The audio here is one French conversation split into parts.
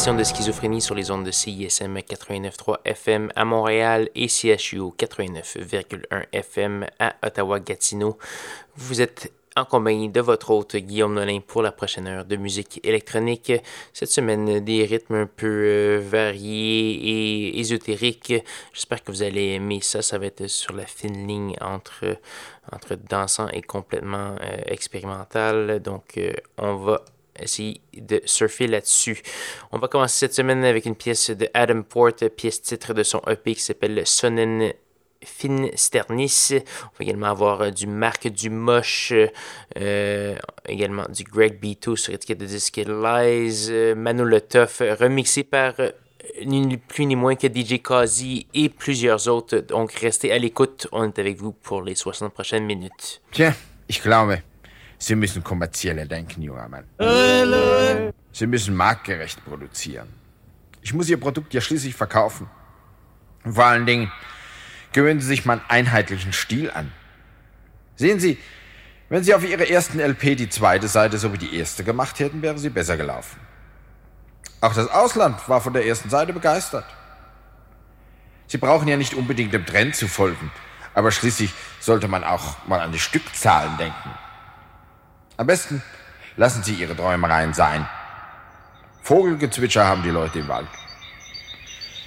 édition de Schizophrénie sur les ondes de CISM 89.3 FM à Montréal et CHU 89.1 FM à Ottawa-Gatineau. Vous êtes en compagnie de votre hôte Guillaume Nolin pour la prochaine heure de musique électronique. Cette semaine, des rythmes un peu euh, variés et ésotériques. J'espère que vous allez aimer ça. Ça va être sur la fine ligne entre, entre dansant et complètement euh, expérimental. Donc, euh, on va essayer de surfer là-dessus. On va commencer cette semaine avec une pièce de Adam Porte, pièce titre de son EP qui s'appelle Sonnen Finsternis. On va également avoir euh, du Marc Dumoche, euh, également du Greg B2 sur étiquette de disque Lies, euh, Manu remixé par ni plus ni moins que DJ Kazi et plusieurs autres. Donc restez à l'écoute, on est avec vous pour les 60 prochaines minutes. Tiens, ich glaube, Sie müssen kommerzieller denken, junger Mann. Sie müssen marktgerecht produzieren. Ich muss Ihr Produkt ja schließlich verkaufen. Und vor allen Dingen gewöhnen Sie sich mal einen einheitlichen Stil an. Sehen Sie, wenn Sie auf Ihrer ersten LP die zweite Seite so wie die erste gemacht hätten, wäre sie besser gelaufen. Auch das Ausland war von der ersten Seite begeistert. Sie brauchen ja nicht unbedingt dem Trend zu folgen, aber schließlich sollte man auch mal an die Stückzahlen denken. Am besten lassen Sie Ihre Träumereien sein. Vogelgezwitscher haben die Leute im Wald.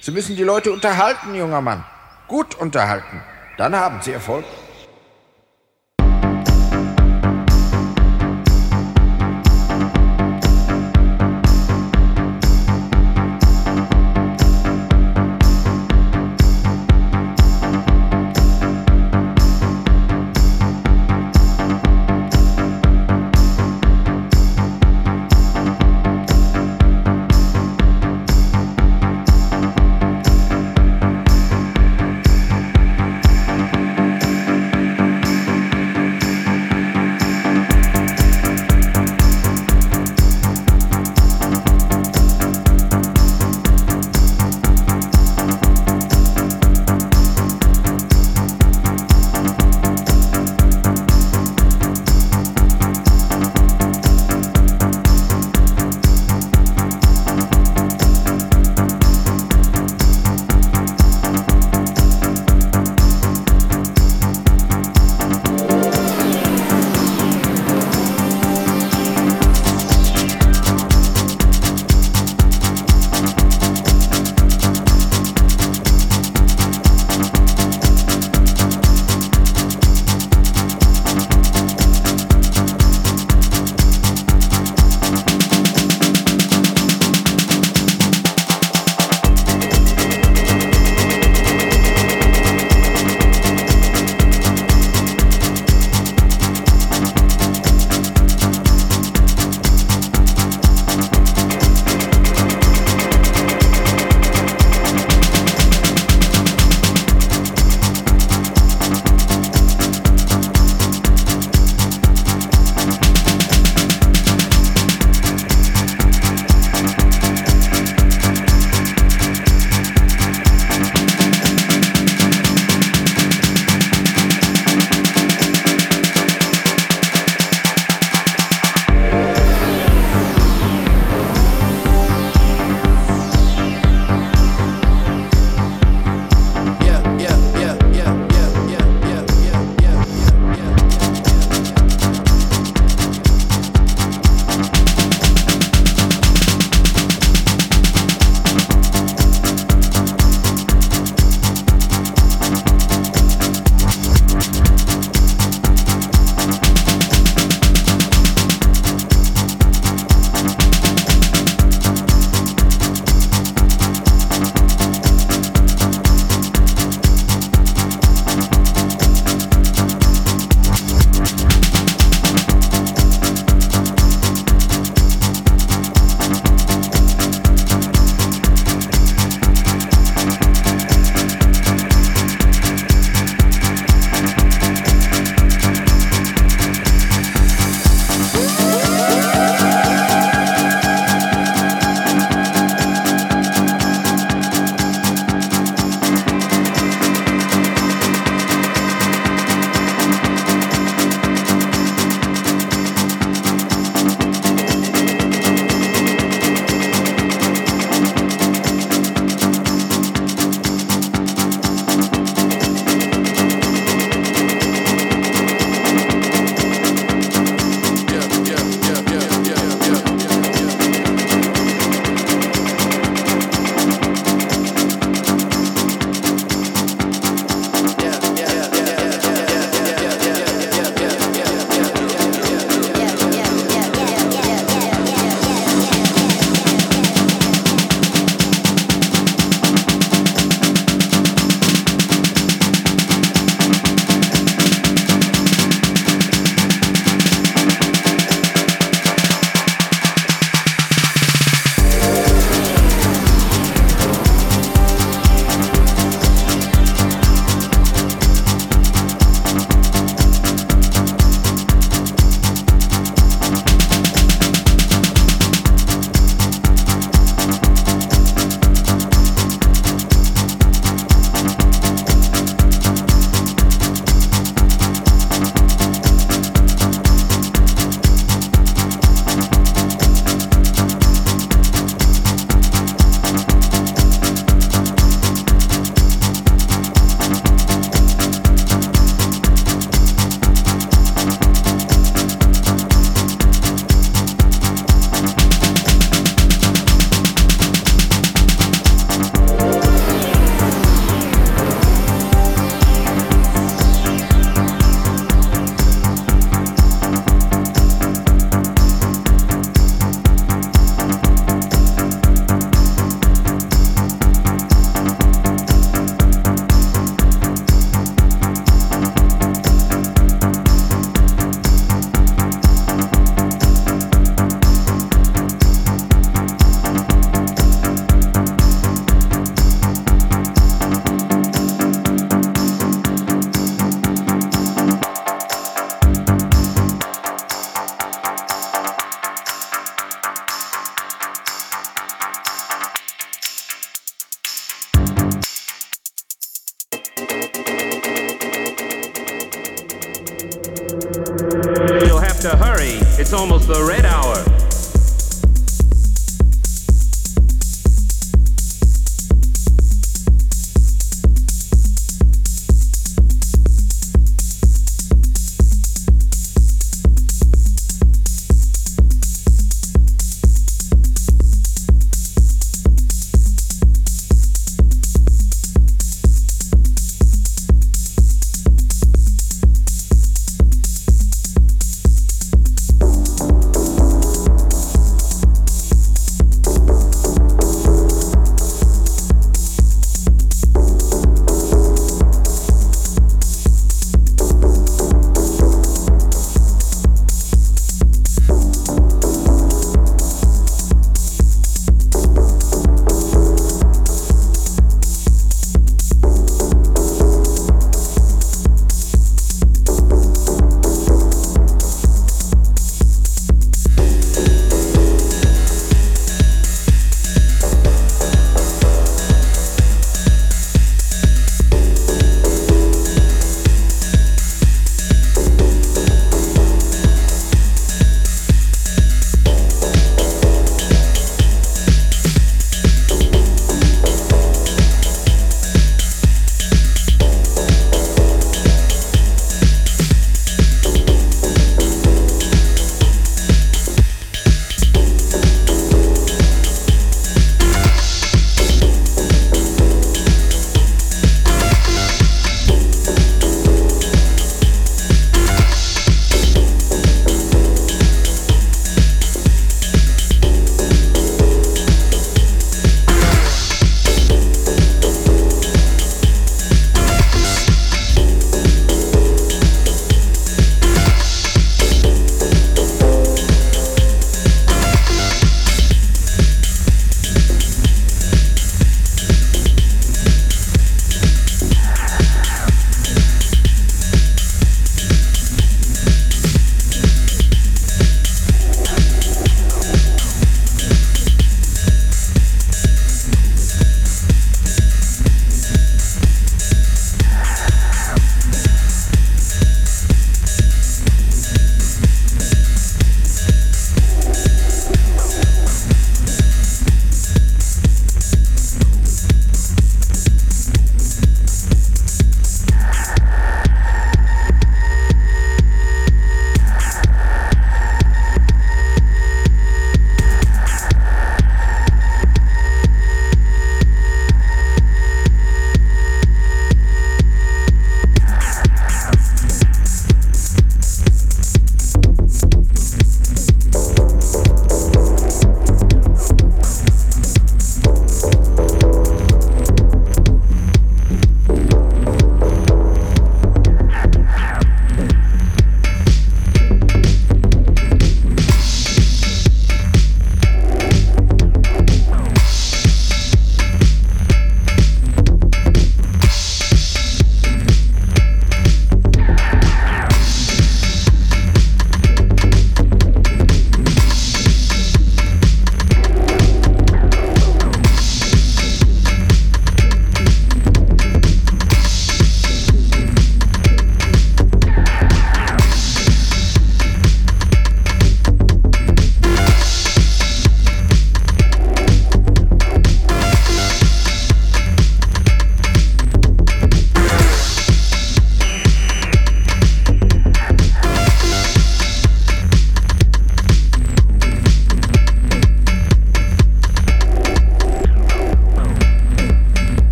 Sie müssen die Leute unterhalten, junger Mann. Gut unterhalten. Dann haben Sie Erfolg.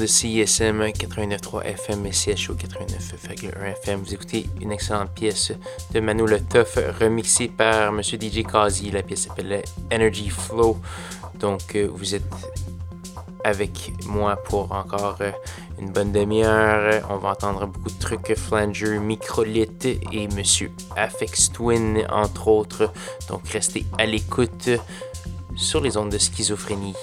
De CISM 89.3 FM et CHO 89.1 FM. Vous écoutez une excellente pièce de Manu Le Tough remixée par M. DJ Kazi. La pièce s'appelle Energy Flow. Donc, euh, vous êtes avec moi pour encore euh, une bonne demi-heure. On va entendre beaucoup de trucs Flanger, Microlith et Monsieur Afex Twin, entre autres. Donc, restez à l'écoute sur les ondes de schizophrénie.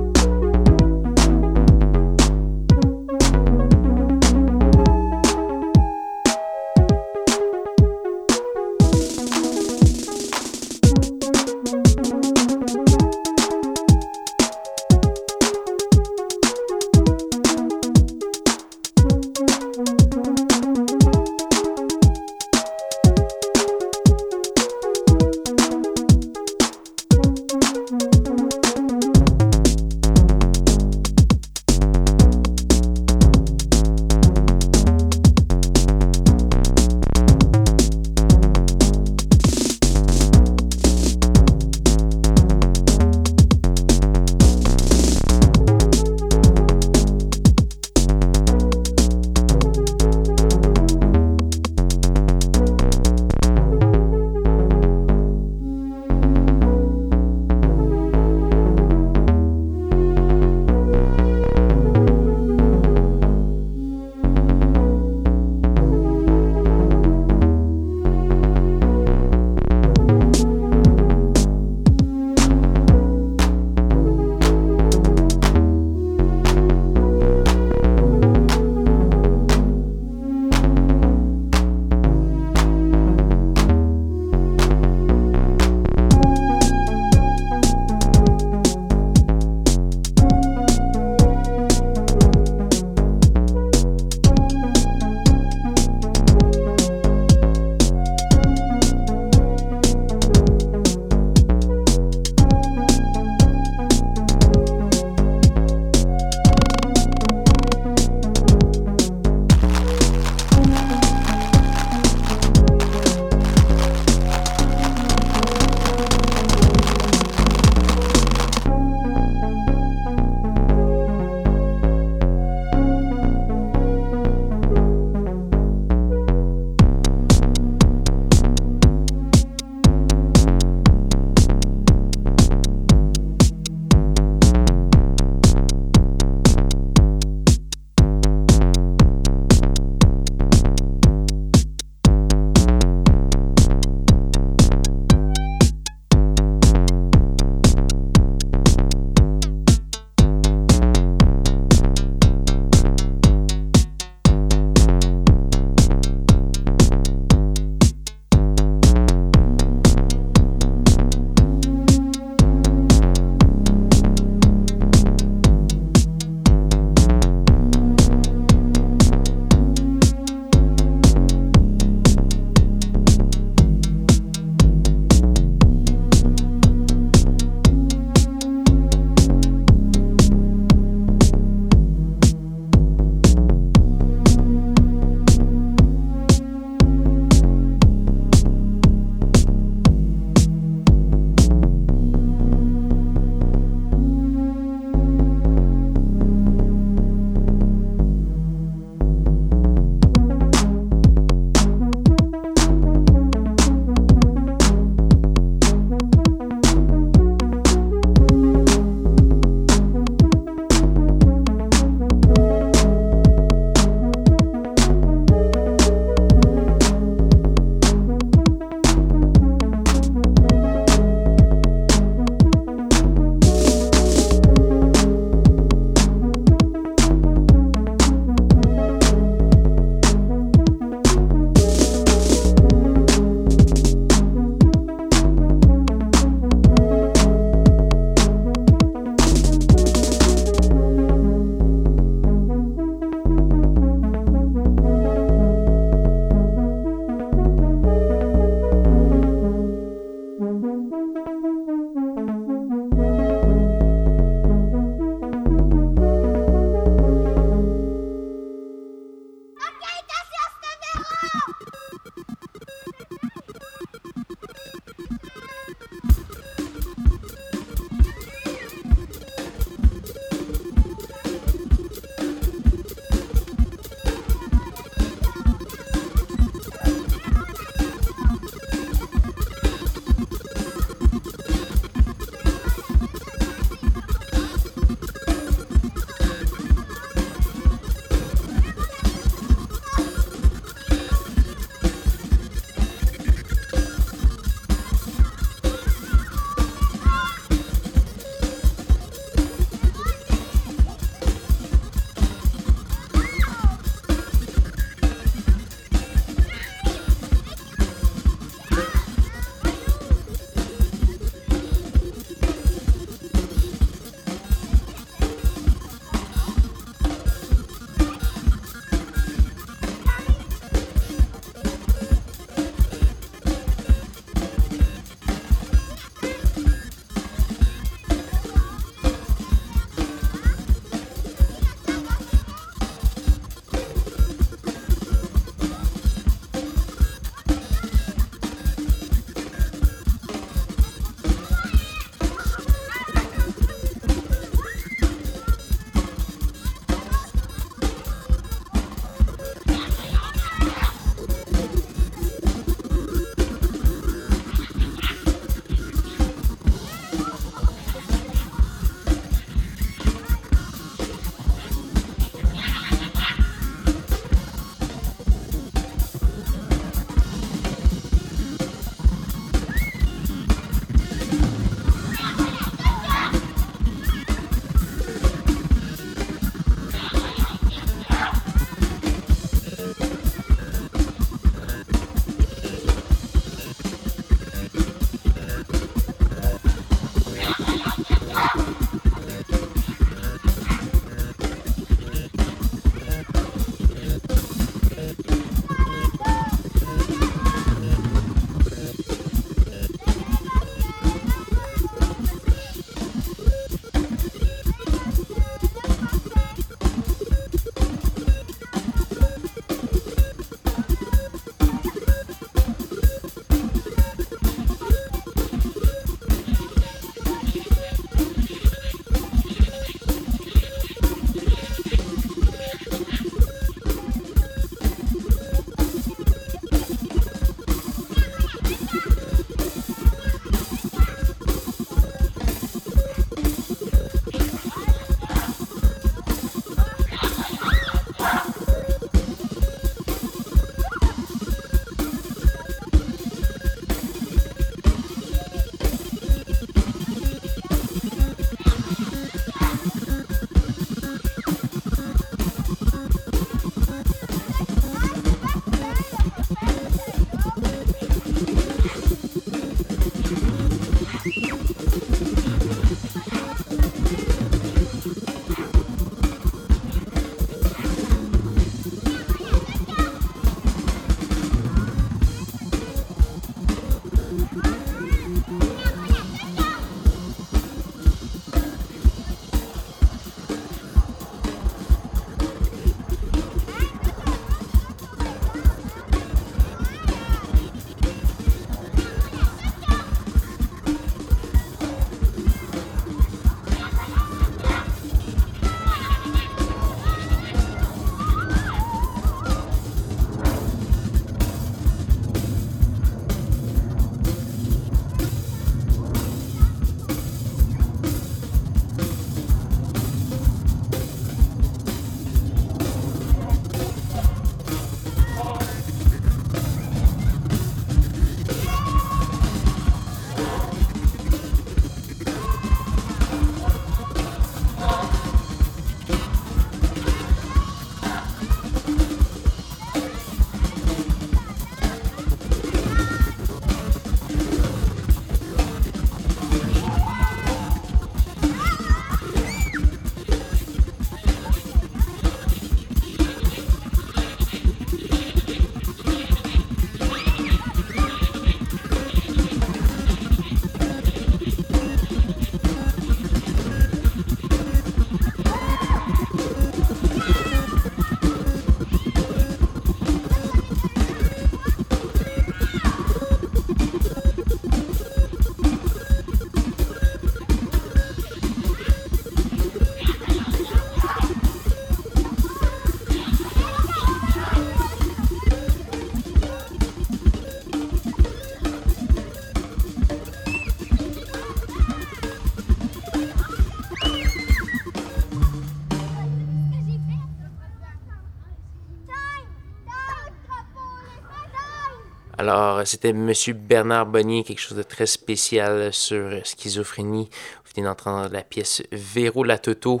Alors, c'était Monsieur Bernard Bonnier, quelque chose de très spécial sur schizophrénie. Vous venez d'entendre la pièce Véro la Toto,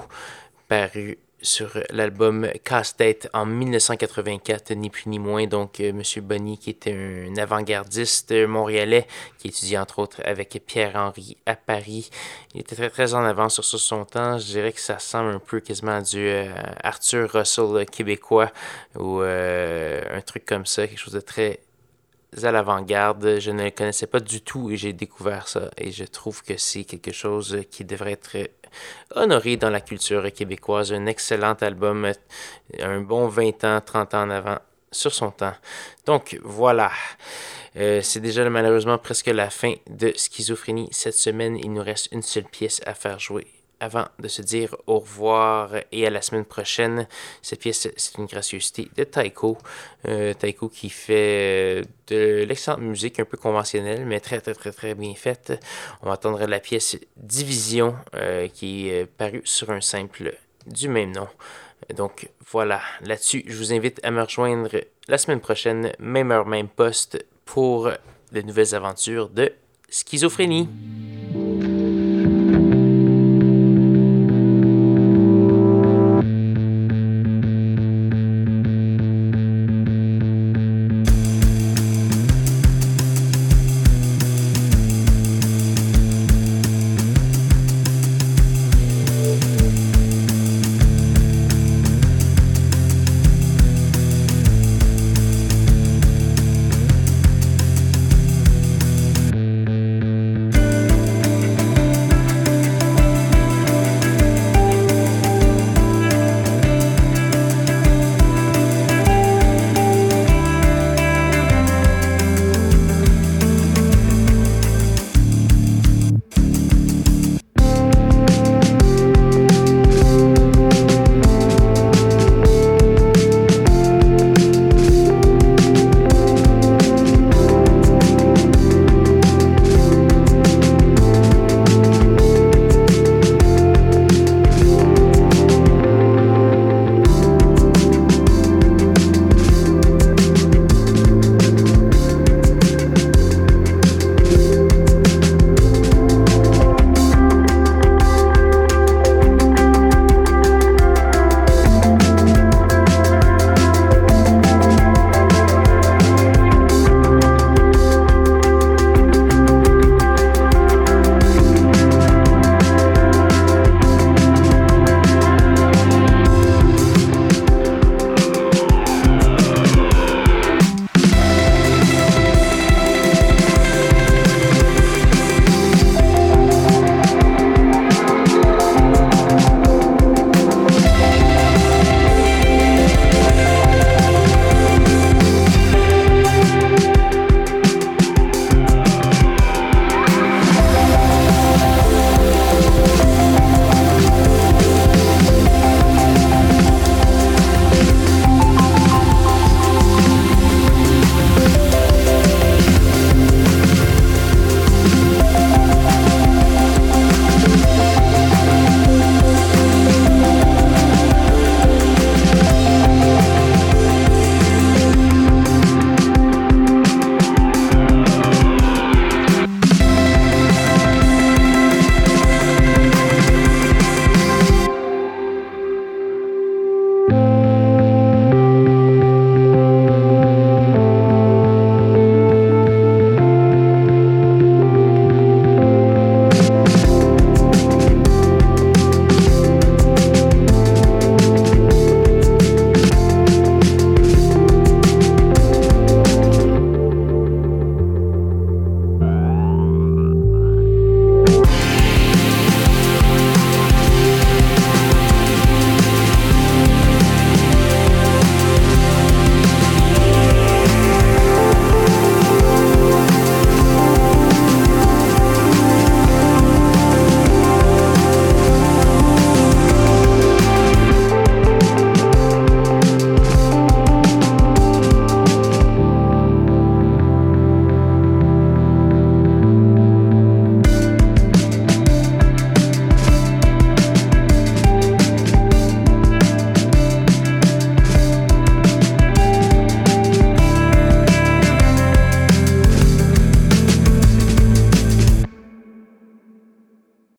parue sur l'album Casse-Tête en 1984, ni plus ni moins. Donc, M. Bonny, qui était un avant-gardiste montréalais, qui étudiait entre autres avec Pierre-Henri à Paris. Il était très, très en avance sur son temps. Je dirais que ça ressemble un peu quasiment du euh, Arthur Russell québécois ou euh, un truc comme ça, quelque chose de très à l'avant-garde. Je ne le connaissais pas du tout et j'ai découvert ça. Et je trouve que c'est quelque chose qui devrait être honoré dans la culture québécoise. Un excellent album, un bon 20 ans, 30 ans en avant sur son temps. Donc voilà. Euh, c'est déjà malheureusement presque la fin de Schizophrénie. Cette semaine, il nous reste une seule pièce à faire jouer avant de se dire au revoir et à la semaine prochaine. Cette pièce, c'est une gracieuseté de Taiko. Euh, Taiko qui fait de l'excellente musique, un peu conventionnelle, mais très, très, très, très bien faite. On va entendre la pièce Division euh, qui est parue sur un simple du même nom. Donc voilà, là-dessus, je vous invite à me rejoindre la semaine prochaine, même heure, même poste, pour de nouvelles aventures de schizophrénie.